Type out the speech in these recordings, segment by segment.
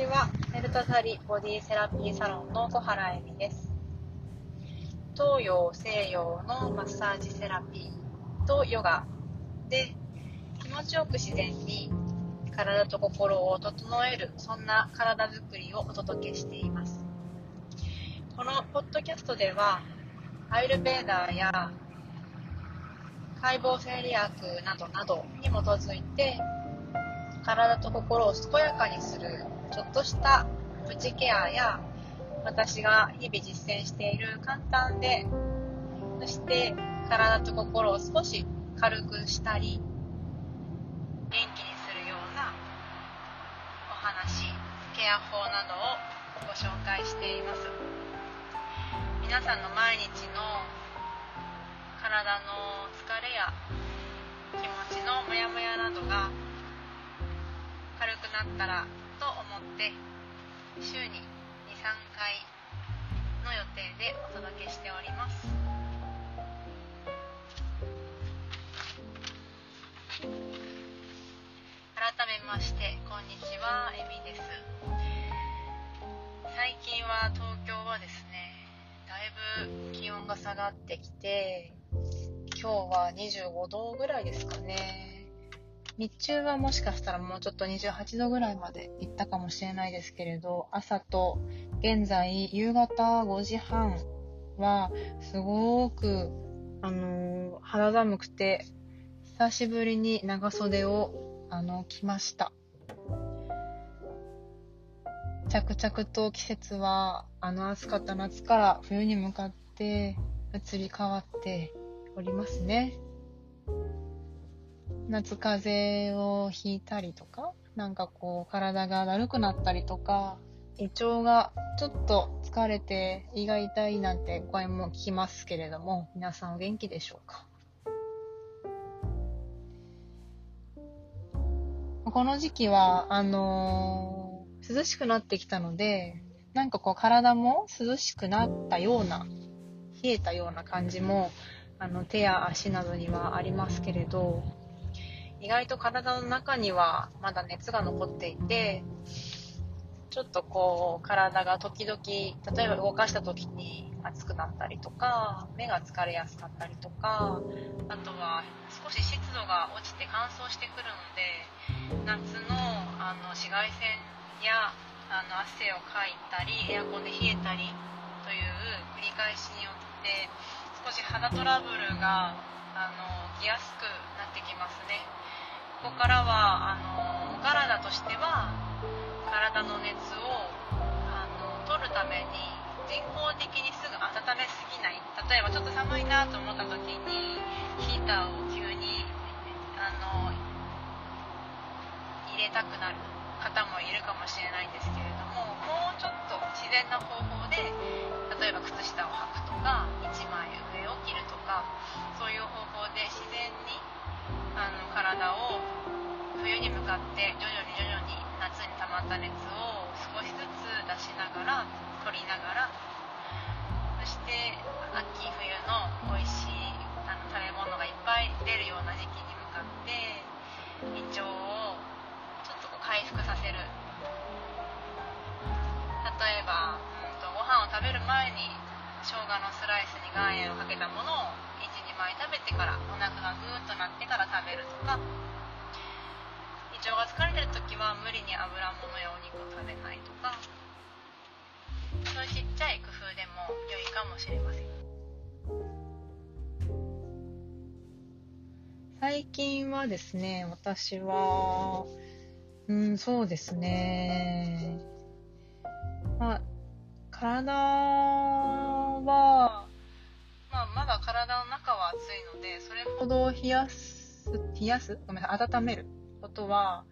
ちは。メルタサリボディセラピーサロンの小原恵美です。東洋、西洋のマッサージセラピーとヨガで気持ちよく自然に体と心を整える、そんな体づくりをお届けしています。このポッドキャストでは、アイルベーダーや解剖生理学などなどに基づいて体と心を健やかにするちょっとしたプチケアや私が日々実践している簡単でそして体と心を少し軽くしたり元気にするようなお話ケア法などをご紹介しています。皆さんの毎日の体の疲れや気持ちのモヤモヤなどが軽くなったら思って週に23回の予定でお届けしております。改めましてこんにちはえみです。最近は東京はですねだいぶ気温が下がってきて今日は25度ぐらいですかね。日中はもしかしたらもうちょっと28度ぐらいまで行ったかもしれないですけれど、朝と現在夕方5時半はすごく、あのー、肌寒くて、久しぶりに長袖を、あの、着ました。着々と季節は、あの暑かった夏から冬に向かって移り変わっておりますね。夏風邪をひいたりとか、なんかこう体がだるくなったりとか、胃腸がちょっと疲れて胃が痛いなんて声も聞きますけれども、皆さんお元気でしょうか？この時期は、あのー、涼しくなってきたので、なんかこう体も涼しくなったような、冷えたような感じも、あの手や足などにはありますけれど、意外と体の中にはまだ熱が残っていて、ちょっとこう、体が時々、例えば動かした時に熱くなったりとか、目が疲れやすかったりとか、あとは少し湿度が落ちて乾燥してくるので、夏のあの紫外線やあの汗をかいたり、エアコンで冷えたりという繰り返しによって、少し肌トラブルがあの起きやすくなってきますね。こからはあのお体としては体の熱をあの取るために人工的にすぐ温めすぎない。例えばちょっと寒いなと思った時にヒーターを急にあの入れたくなる方もいるかもしれないんですけれどももうちょっと自然な方法で例えば靴下を履くとか1枚上を切るとかそういう方法で自然にあの体を冬に向かって徐々に徐々に夏に溜まった熱を少しずつ出しながら取りながらそして秋冬の美味しいあの食べ物がいっぱい出るような時期に向かって胃腸をちょっとこう回復させる。例えば、うんと、ご飯を食べる前に生姜のスライスに岩塩をかけたものを食べてからお腹がグーッとなってから食べるとか。胃腸が疲れてる時は無理に油物やお肉を食べないとか。そういうちっちゃい工夫でも良いかもしれません。最近はですね私はうんそうですね。まあ体はまあ、まだ体の暑いので、それほど冷やす、冷やす？ごめんなさい、温めることは、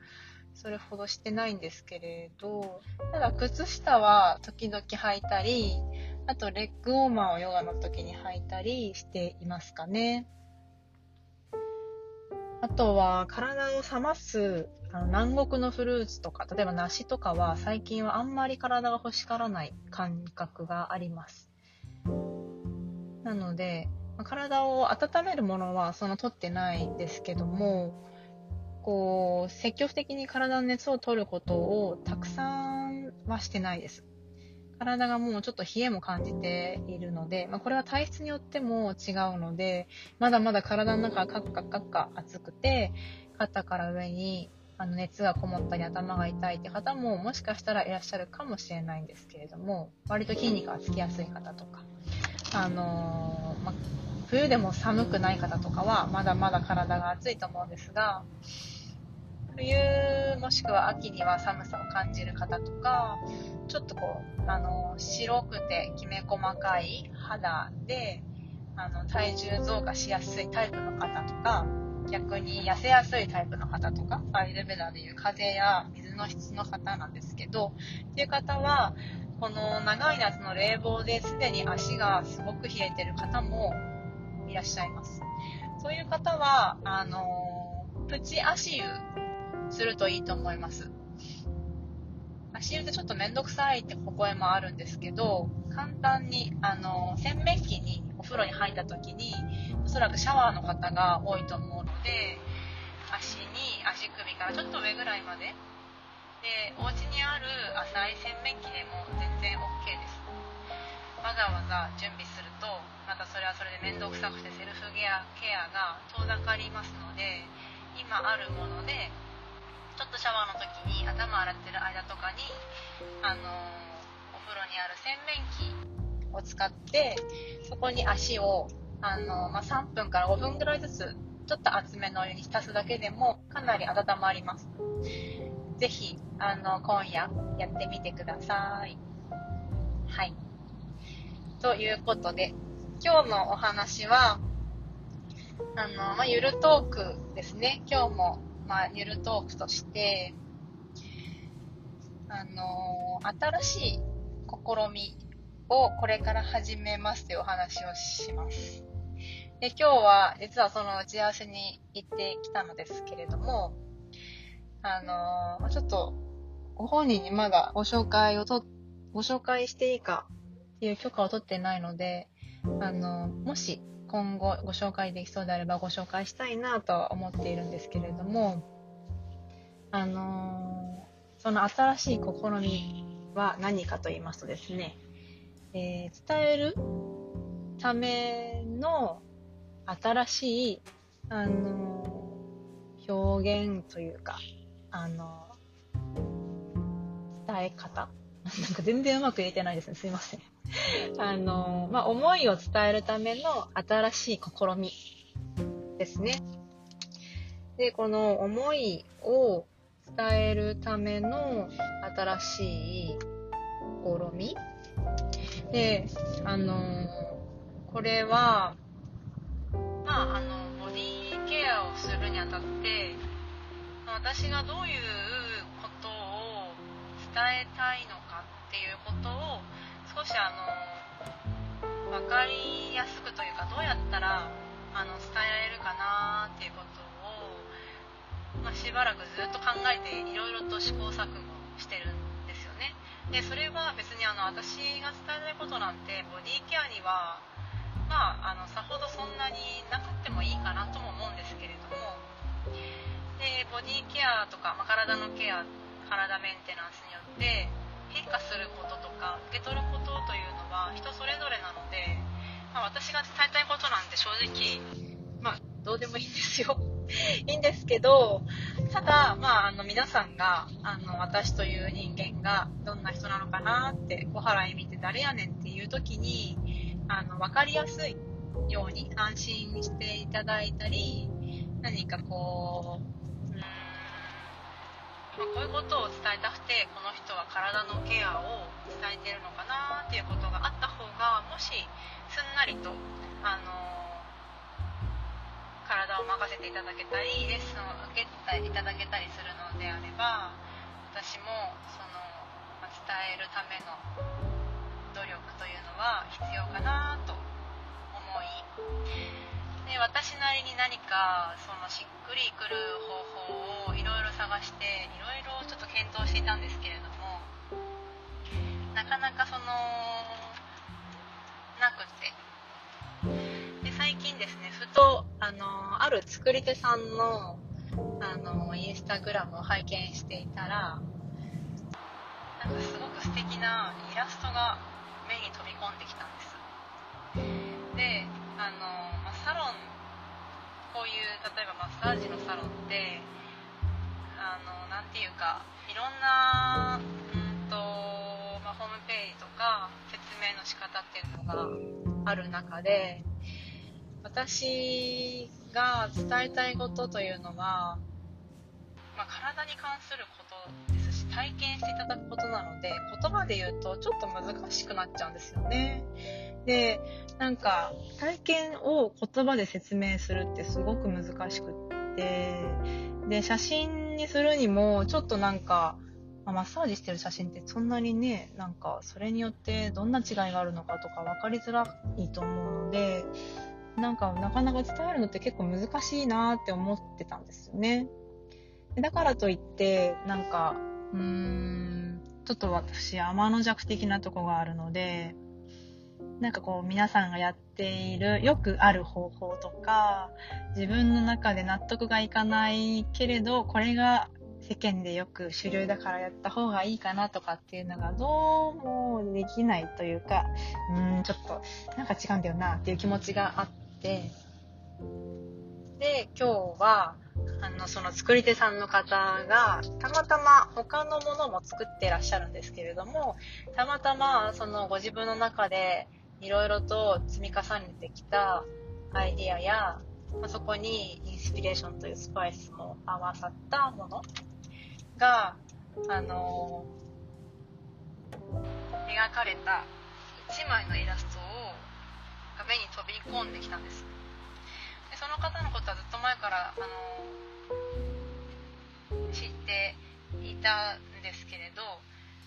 それほどしてないんですけれど、ただ靴下は時々履いたり、あとレッグウォーマーをヨガの時に履いたりしていますかね。あとは体を冷ますあの南国のフルーツとか、例えば梨とかは最近はあんまり体が欲しからない感覚があります。なので、体を温めるものはその取ってないんですけども、こう、積極的に体の熱を取ることをたくさんはしてないです。体がもうちょっと冷えも感じているので、まあ、これは体質によっても違うので、まだまだ体の中がカッカカッカ熱くて、肩から上にあの熱がこもったり頭が痛いって方ももしかしたらいらっしゃるかもしれないんですけれども、割と筋肉がつきやすい方とか、あのー、ま、冬でも寒くない方とかはまだまだ体が熱いと思うんですが、冬もしくは秋には寒さを感じる方とか、ちょっとこう、あの、白くてきめ細かい肌で、あの、体重増加しやすいタイプの方とか、逆に痩せやすいタイプの方とか、アイルベダでいう風や水の質の方なんですけど、っていう方は、この長い夏の冷房ですでに足がすごく冷えてる方もいらっしゃいます。そういう方は、あの、プチ足湯するといいと思います。足湯ってちょっとめんどくさいってお声もあるんですけど、簡単に、あの、洗面器にお風呂に入った時に、おそらくシャワーの方が多いと思うので、足に、足首からちょっと上ぐらいまで、で、お家にある浅い洗面器でも全然 OK です。わざわざ準備すると、またそれはそれで面倒くさくてセルフケアケアが遠ざかりますので、今あるものでちょっとシャワーの時に頭洗ってる間とかに、あのお風呂にある洗面器を使って、そこに足を、あのまあ、3分から5分ぐらいずつ、ちょっと厚めのお湯に浸すだけでもかなり温まります。ぜひ、あの、今夜やってみてください。はい。ということで、今日のお話は、あの、まあ、ゆるトークですね。今日もまあ、ゆるトークとして、あの、新しい試みをこれから始めますというお話をします。で、今日は実はその打ち合わせに行ってきたのですけれども、あのー、ちょっとご本人にまだご紹介をと、ご紹介していいかっていう許可を取ってないので、あのー、もし今後ご紹介できそうであればご紹介したいなとは思っているんですけれども、あのー、その新しい試みは何かと言いますとですね、えー、伝えるための新しい、あのー、表現というか、あの伝え方。なんか全然うまく言えてないですね。すいません。あの、まあ、思いを伝えるための新しい試みですね。で、この思いを伝えるための新しい試みで、あの、これは、まあ、あの、ボディケアをするにあたって、私がどういうことを伝えたいのかっていうことを少しあの分かりやすくというかどうやったらあの伝えられるかなっていうことを、まあ、しばらくずっと考えていろいろと試行錯誤してるんですよね。でそれは別にあの私が伝えたいことなんてボディケアにはまあ、あのさほどそんなになくってもいいかなとも思うんですけれどもボディケアとか、まあ、体のケア体メンテナンスによって変化することとか受け取ることというのは人それぞれなので、まあ、私が伝えたいことなんて正直、まあ、どうでもいいんですよ。いいんですけど、ただ、まあ、あの、皆さんが、あの、私という人間がどんな人なのかなって、小原恵美って誰やねんっていう時に、あの、わかりやすいように安心していただいたり、何かこう、まあ、こういうことを伝えたくてこの人は体のケアを伝えてるのかなっていうことがあった方がもしすんなりと、あの体を任せていただけたりレッスンを受けていただけたりするのであれば私もその、まあ、伝えるための努力というのは必要かなと思いで私なりに何かそのしっくりくる方法をいろいろ探していろいろちょっと検討していたんですけれどもなかなかそのなくて。で最近ですねふとあのある作り手さんのあのインスタグラムを拝見していたらなんかすごく素敵なイラストが目に飛び込んできたんです。であの、こういう例えばマッサージのサロンってあのなていうかいろんな、うんとまあ、ホームページとか説明の仕方っていうのがある中で私が伝えたいことというのは、まあ、体に関することですし体験していただくことなので言葉で言うとちょっと難しくなっちゃうんですよね。でなんか体験を言葉で説明するってすごく難しくってで写真にするにもちょっとなんかマッサージしてる写真ってそんなにねなんかそれによってどんな違いがあるのかとか分かりづらいと思うのでなんかなかなか伝えるのって結構難しいなって思ってたんですよね。だからといってなんかうーんちょっと私天の弱的なとこがあるのでなんかこう皆さんがやっているよくある方法とか自分の中で納得がいかないけれどこれが世間でよく主流だからやった方がいいかなとかっていうのがどうもできないというかうんちょっとなんか違うんだよなっていう気持ちがあって。で今日はあのその作り手さんの方がたまたま他のものも作ってらっしゃるんですけれどもたまたまそのご自分の中でいろいろと積み重ねてきたアイディアや、まあ、そこにインスピレーションというスパイスも合わさったものが、あの、描かれた1枚のイラストを画面に飛び込んできたんです。でその方のことはずっと前から、あの、知っていたんですけれど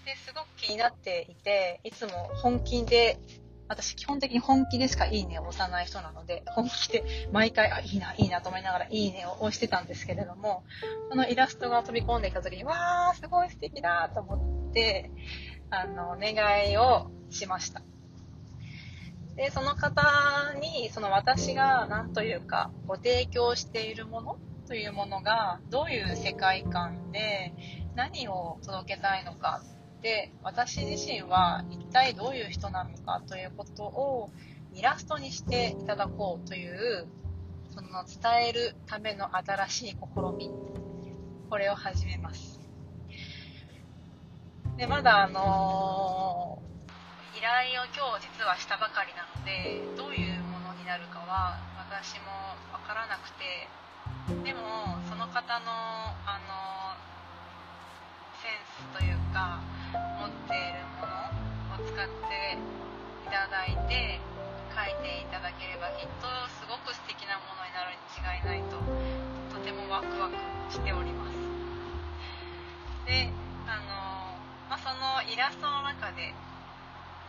ですごく気になっていていつも本気で私基本的に本気でしかいいねを押さない人なので、本気で毎回、あ、いいな、いいなと思いながらいいねを押してたんですけれども、このイラストが飛び込んできた時に、わー、すごい素敵だと思って、あの、お願いをしました。で、その方に、その私が何というか、ご提供しているものというものが、どういう世界観で、何を届けたいのかで私自身は一体どういう人なのかということをイラストにしていただこうというその伝えるための新しい試み。これを始めます。でまだあのー、依頼を今日実はしたばかりなのでどういうものになるかは私も分からなくて。でもその方のあのー、センスというか持っているものを使っていただいて書いていただければきっとすごく素敵なものになるに違いないととてもワクワクしております。であの、まあ、そのイラストの中で、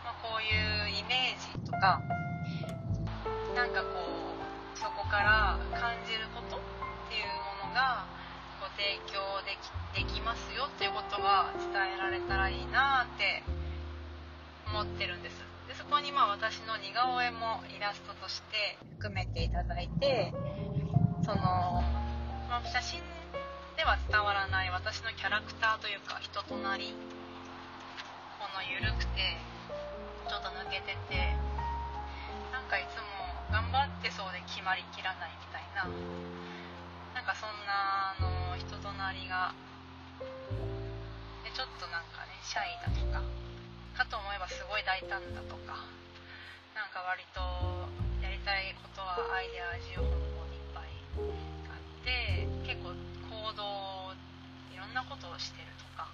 まあ、こういうイメージとかなんかこうそこから感じることっていうものがご提供できできますよっていうことが伝えられたらいいなって思ってるんです。でそこにまあ私の似顔絵もイラストとして含めていただいてその、まあ、写真では伝わらない私のキャラクターというか人となりこの緩くてちょっと抜けててなんかいつも頑張ってそうで決まりきらないみたいな。なんかそんなあの人となりがでちょっとなんかねシャイだとかかと思えばすごい大胆だとかなんか割とやりたいことはアイデア自由奔放にいっぱいあって結構行動いろんなことをしてるとか、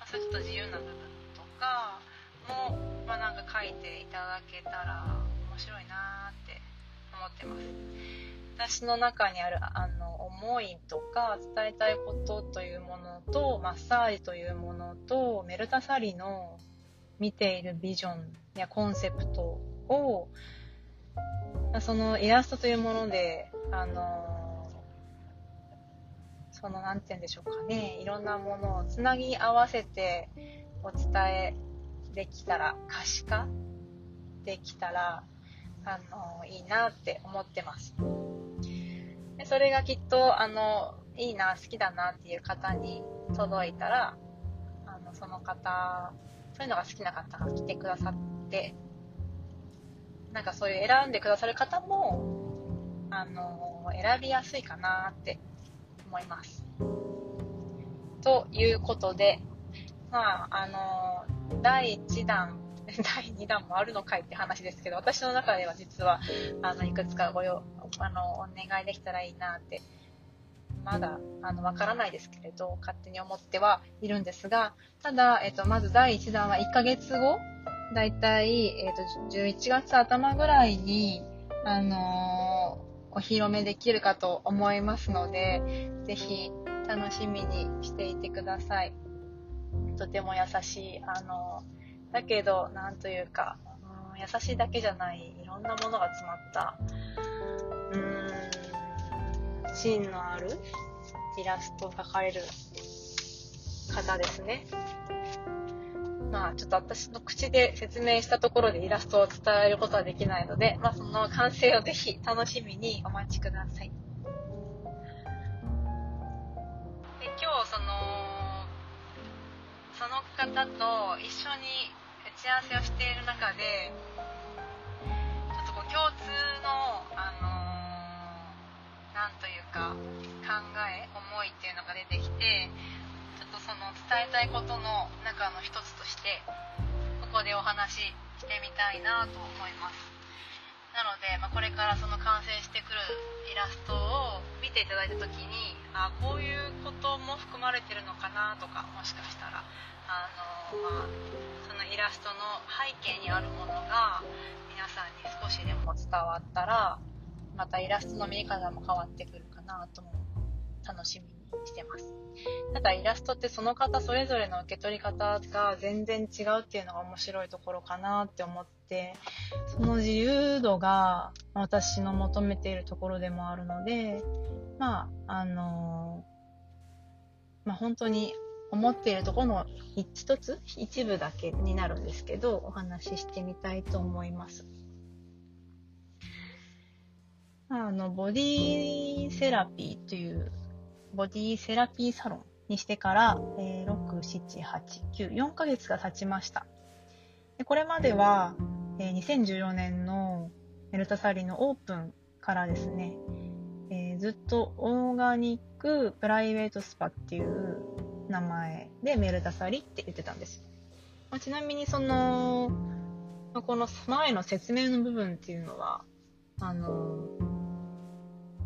まあ、そういうちょっと自由な部分とかも、まあ、なんか書いていただけたら面白いなって思ってます。私の中にあるあの思いとか伝えたいことというものとマッサージというものとメルタサリの見ているビジョンやコンセプトをそのイラストというものであのその何て言うんでしょうかねいろんなものをつなぎ合わせてお伝えできたら可視化できたらあのいいなって思ってます。それがきっとあのいいな好きだなっていう方に届いたらあのその方そういうのが好きな方が来てくださって、なんかそういう選んでくださる方も、あの、選びやすいかなって思います。ということで、まあ、あの、第1弾、第2弾もあるのかいって話ですけど、私の中では実は、あの、いくつかご用、あの、お願いできたらいいなって、まだ、あの、わからないですけれど、勝手に思ってはいるんですが、ただ、えっと、まず第1弾は1ヶ月後、だいたい、えっと、11月頭ぐらいに、あのー、お披露目できるかと思いますので、ぜひ楽しみにしていてください。とても優しい、あのー、だけど、なんというか、うん、優しいだけじゃない、いろんなものが詰まった、うん、芯のあるイラストを描かれる方ですね。まあ、ちょっと私の口で説明したところでイラストを伝えることはできないので、まあ、その完成をぜひ楽しみにお待ちください。で今日、その、その方と一緒にち合わせをしている中で、ちょっとこう共通の、あのー、なんというか、考え、思いっていうのが出てきてちょっ、とその伝えたいことの中の一つとしてここでお話ししてみたいなと思います。なので、まあ、これからその完成してくるイラストを見ていただいた時にあこういうことも含まれてるのかなとかもしかしたらあの、まあ、そのイラストの背景にあるものが皆さんに少しでも伝わったらまたイラストの見え方も変わってくるかなとも楽しみにしてます。ただイラストってその方それぞれの受け取り方が全然違うっていうのが面白いところかなって思って、その自由度が私の求めているところでもあるので、まあ、あのまあ、本当に思っているところの一つ、一部だけになるんですけど、お話ししてみたいと思います。あの、ボディセラピーというボディセラピーサロンにしてから、えー、6、7、8、9、4ヶ月が経ちました。でこれまでは、えー、2014年のメルタサリのオープンからですね、えー、ずっとオーガニックプライベートスパっていう名前でメルタサリって言ってたんです。まあ、ちなみにその、まあ、この前の説明の部分っていうのは、あの、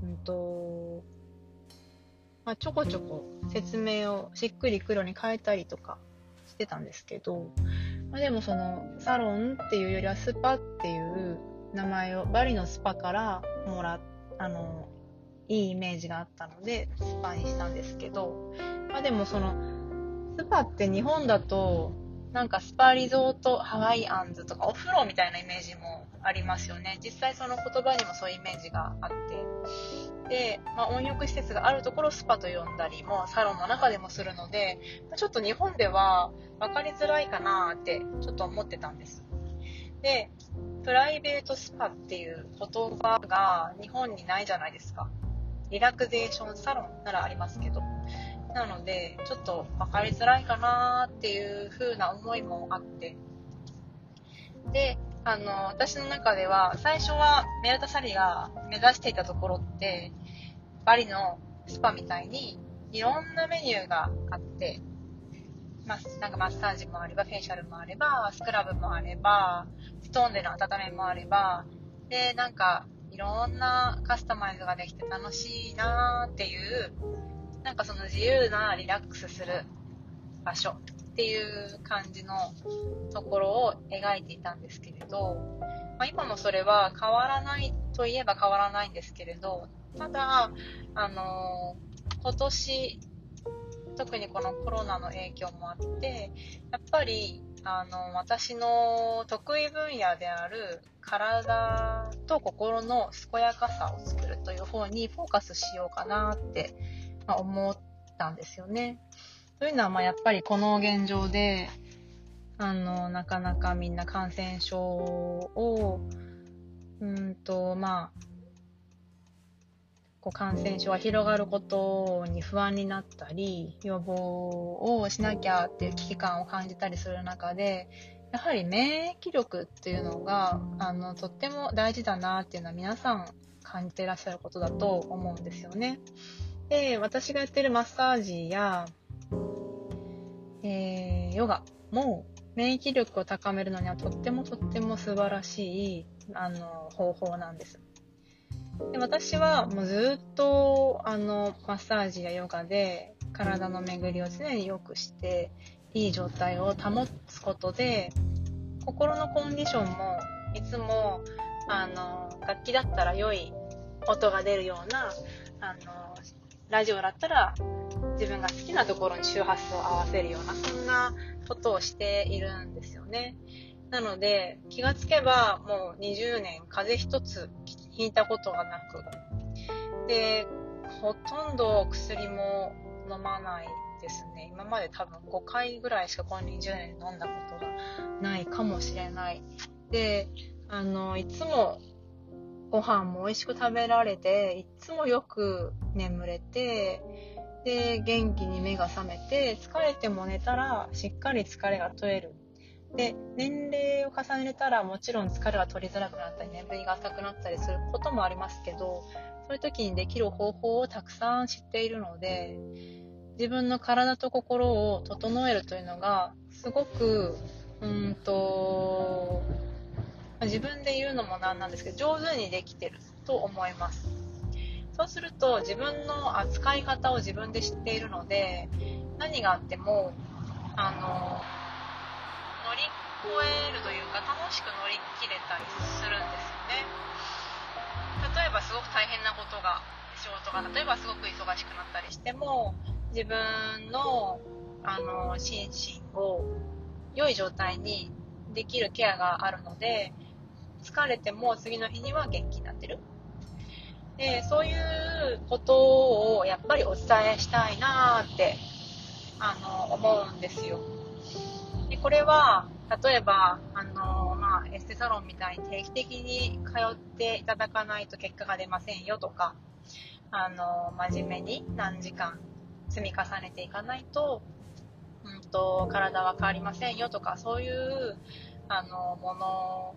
うんと、まあ、ちょこちょこ説明をしっくり黒に変えたりとかしてたんですけど、まあ、でもそのサロンっていうよりはスパっていう名前をバリのスパからもらあのいいイメージがあったのでスパにしたんですけど、まあ、でもそのスパって日本だとなんかスパリゾートハワイアンズとかお風呂みたいなイメージもありますよね。実際その言葉にもそういうイメージがあって。で、まあ、温浴施設があるところをスパと呼んだりもサロンの中でもするので、ちょっと日本では分かりづらいかなってちょっと思ってたんです。で、プライベートスパっていう言葉が日本にないじゃないですか。リラクゼーションサロンならありますけど。なので、ちょっと分かりづらいかなっていう風な思いもあって。で、あの、私の中では、最初はメルタサリが目指していたところって、バリのスパみたいに、いろんなメニューがあって、まなんかマッサージもあれば、フェイシャルもあれば、スクラブもあれば、ストーンでの温めもあれば、で、なんか、いろんなカスタマイズができて楽しいなーっていう、なんかその自由なリラックスする場所。っていう感じのところを描いていたんですけれど、まあ、今もそれは変わらないといえば変わらないんですけれど、ただ、あの、今年、特にこのコロナの影響もあって、やっぱり、あの、私の得意分野である体と心の健やかさを作るという方にフォーカスしようかなって、ま、思ったんですよね。というのは、まあ、やっぱりこの現状で、あの、なかなかみんな感染症を、うんと、まあ、こう感染症が広がることに不安になったり、予防をしなきゃっていう危機感を感じたりする中で、やはり免疫力っていうのが、あの、とっても大事だなっていうのは皆さん感じてらっしゃることだと思うんですよね。で、私がやってるマッサージや、えー、ヨガも免疫力を高めるのにはとってもとっても素晴らしい、あの、方法なんです。で私はもうずっとあのマッサージやヨガで体の巡りを常に良くしていい状態を保つことで心のコンディションもいつもあの楽器だったら良い音が出るようなあのラジオだったら自分が好きなところに周波数を合わせるようなそんなことをしているんですよね。なので気がつけばもう20年風邪一つ引いたことがなく。でほとんど薬も飲まないですね。今まで多分5回ぐらいしかこの20年飲んだことがないかもしれない。であのいつもご飯も美味しく食べられていつもよく眠れてで元気に目が覚めて疲れても寝たらしっかり疲れが取れるで、年齢を重ねたらもちろん疲れが取りづらくなったり、眠りが浅くなったりすることもありますけど、そういう時にできる方法をたくさん知っているので、自分の体と心を整えるというのが、すごく、うんと、自分で言うのもなんなんですけど、上手にできてると思います。そうすると自分の扱い方を自分で知っているので、何があっても、あの、乗り越えるというか楽しく乗り切れたりするんですよね。例えばすごく大変なことが仕事が例えばすごく忙しくなったりしても自分のあの心身を良い状態にできるケアがあるので疲れても次の日には元気になってる。でそういうことをやっぱりお伝えしたいなってあの思うんですよ。でこれは例えばあの、まあ、エステサロンみたいに定期的に通っていただかないと結果が出ませんよとかあの真面目に何時間積み重ねていかないと,、うんと、体は変わりませんよとかそういうあのもの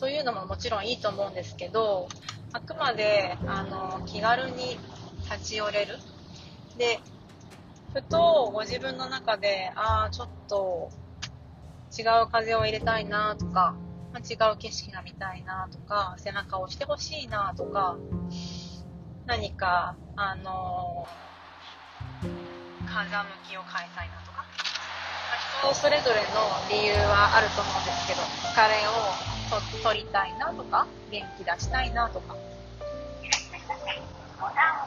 というのももちろんいいと思うんですけどあくまであの気軽に立ち寄れる。でふとご自分の中で、ああ、ちょっと違う風を入れたいなとか、ま、違う景色が見たいなとか、背中を押してほしいなとか、何か、あのー、風向きを変えたいなとか、人それぞれの理由はあると思うんですけど、疲れを取りたいなとか、元気出したいなとか、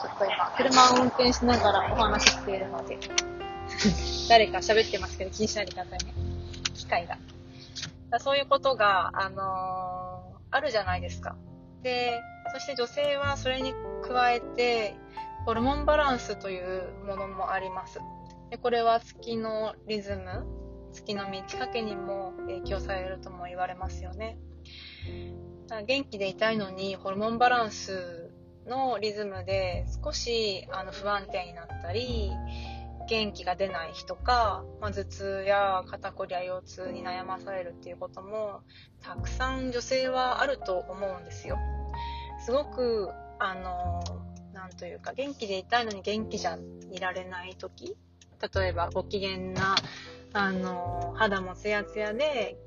ちょっと今、車を運転しながらお話ししているので、誰か喋ってますけど気にしないでくださいね。機械が。だそういうことが、あのー、あるじゃないですか。で、そして女性はそれに加えて、ホルモンバランスというものもあります。でこれは月のリズム、月の満ち欠けにも影響されるとも言われますよね。元気でいたいのにホルモンバランスのリズムで少しあの不安定になったり元気が出ない日とか、まあ、頭痛や肩こりや腰痛に悩まされるっていうこともたくさん女性はあると思うんですよ。すごくあのなんというか元気でいたいのに元気じゃいられない時例えばご機嫌なあの肌もツヤツヤで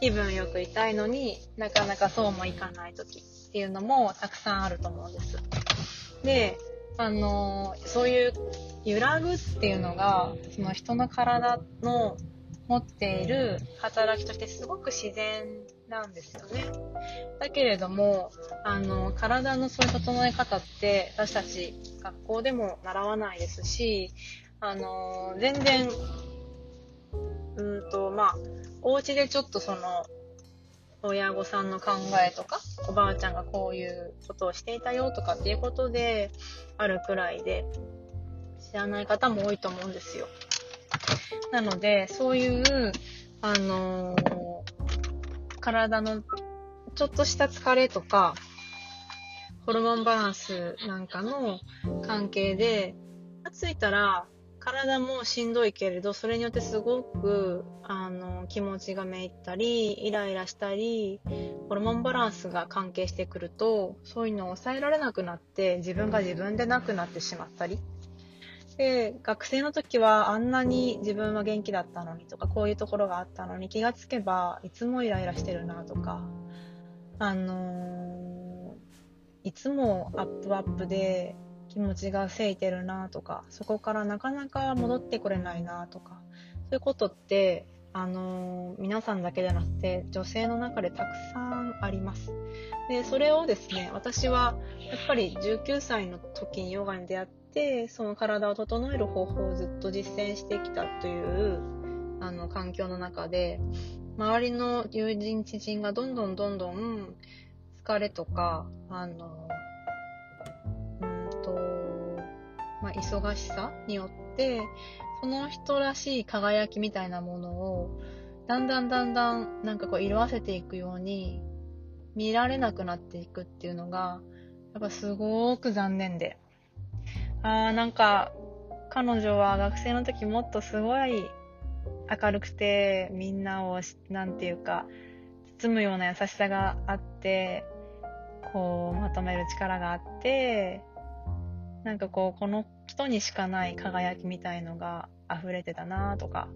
気分よくいたいのになかなかそうもいかない時っていうのもたくさんあると思うんです。で、あの、そういう揺らぐっていうのが、その人の体の持っている働きとしてすごく自然なんですよね。だけれども、あの、体のそういう整え方って私たち学校でも習わないですし、あの、全然、うんと、まあ、お家でちょっとその、親御さんの考えとか、おばあちゃんがこういうことをしていたよとかっていうことであるくらいで、知らない方も多いと思うんですよ。なので、そういう、あのー、体のちょっとした疲れとか、ホルモンバランスなんかの関係で、ついたら体もしんどいけれど、それによってすごく、あの、気持ちがめいったり、イライラしたり、ホルモンバランスが関係してくると、そういうのを抑えられなくなって、自分が自分でなくなってしまったり。で、学生の時はあんなに自分は元気だったのにとか、こういうところがあったのに気がつけば、いつもイライラしてるなとか、あのー、いつもアップアップで気持ちがせいてるなとか、そこからなかなか戻ってくれないなとか、そういうことって、あのー、皆さんだけじゃなくて、女性の中でたくさんあります。で、それをですね、私は、やっぱり19歳の時にヨガに出会って、その体を整える方法をずっと実践してきたという、あの、環境の中で、周りの友人、知人がどんどんどんどん疲れとか、あの、と、まあ、忙しさによって、その人らしい輝きみたいなものを、だんだんだんだんなんかこう色あせていくように見られなくなっていくっていうのが、やっぱすごく残念で。あーなんか、彼女は学生の時もっとすごい明るくて、みんなを、なんていうか、包むような優しさがあって、こう、まとめる力があって、なんかこう、この人にしかない輝きみたいのが溢れてたなとか、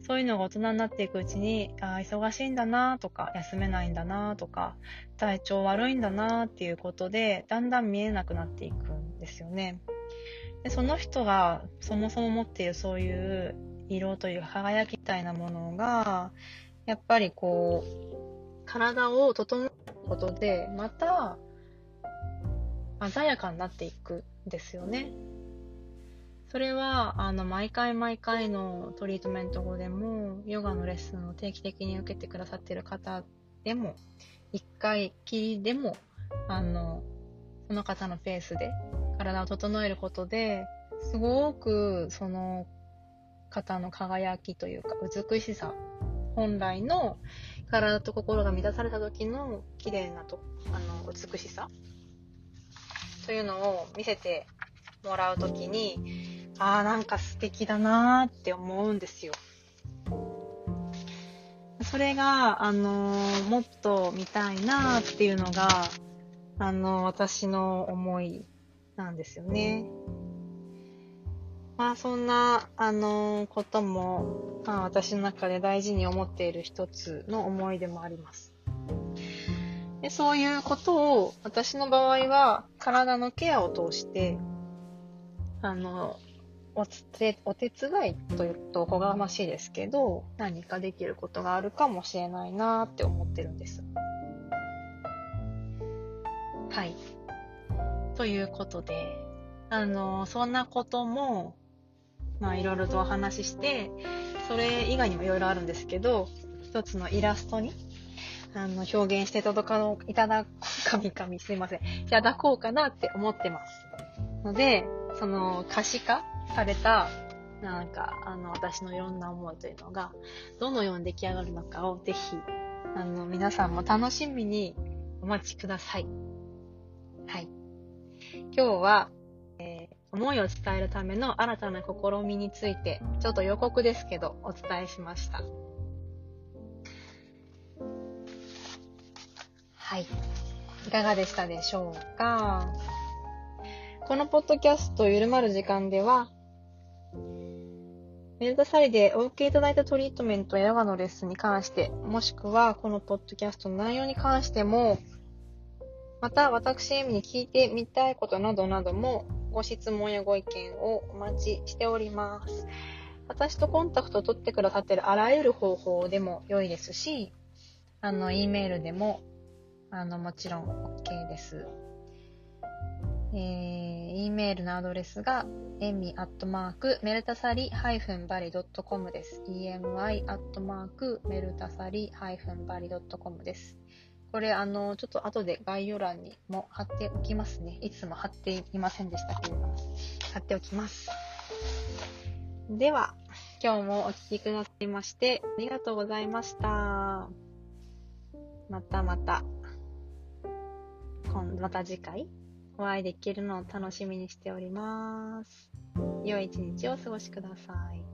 そういうのが大人になっていくうちに、ああ、忙しいんだなとか、休めないんだなとか、体調悪いんだなっていうことで、だんだん見えなくなっていくんですよね。でその人がそもそも持っているそういう色という輝きみたいなものが、やっぱりこう、体を整えることで、また、鮮やかになっていくですよね。それは、あの、毎回毎回のトリートメント後でも、ヨガのレッスンを定期的に受けてくださっている方でも、一回きりでも、あの、その方のペースで体を整えることで、すごくその方の輝きというか美しさ、本来の体と心が満たされた時の綺麗なと、あの、美しさというのを見せてもらう時に、ああ、なんか素敵だなーって思うんですよ。それが、あのー、もっと見たいなーっていうのが、あのー、私の思いなんですよね。まあそんな、あのー、ことも、まあ私の中で大事に思っている一つの思い出もあります。でそういうことを、私の場合は、体のケアを通して、あの、お手、お手伝いというとおこがましいですけど、何かできることがあるかもしれないなって思ってるんです。はい。ということで、あの、そんなことも、まあいろいろとお話しして、それ以外にもいろいろあるんですけど、一つのイラストに、あの、表現していただかいただ、神々すいません。いただこうかなって思ってます。ので、その可視化された、なんか、あの、私のいろんな思いというのが、どのように出来上がるのかをぜひ、あの、皆さんも楽しみにお待ちください。はい。今日は、思いを伝えるための新たな試みについて、ちょっと予告ですけど、お伝えしました。はい。いかがでしたでしょうか？このポッドキャストゆるまる時間では、メルタサリでお受けいただいたトリートメントやヨガのレッスンに関して、もしくはこのポッドキャストの内容に関しても、また私に聞いてみたいことなどなどもご質問やご意見をお待ちしております。私とコンタクトを取ってくださっているあらゆる方法でも良いですし、あの、E メールでも、あの、もちろん OK です。えー、E メールのアドレスが、えみアットマーク、メルタサリハイフンバリドットコムです。emy アットマーク、メルタサリハイフンバリドットコムです。これ、あの、ちょっと後で概要欄にも貼っておきますね。いつも貼っていませんでしたけれども、貼っておきます。では、今日もお聴きくださいまして、ありがとうございました。またまた、今また次回お会いできるのを楽しみにしております。良い一日をお過ごしください。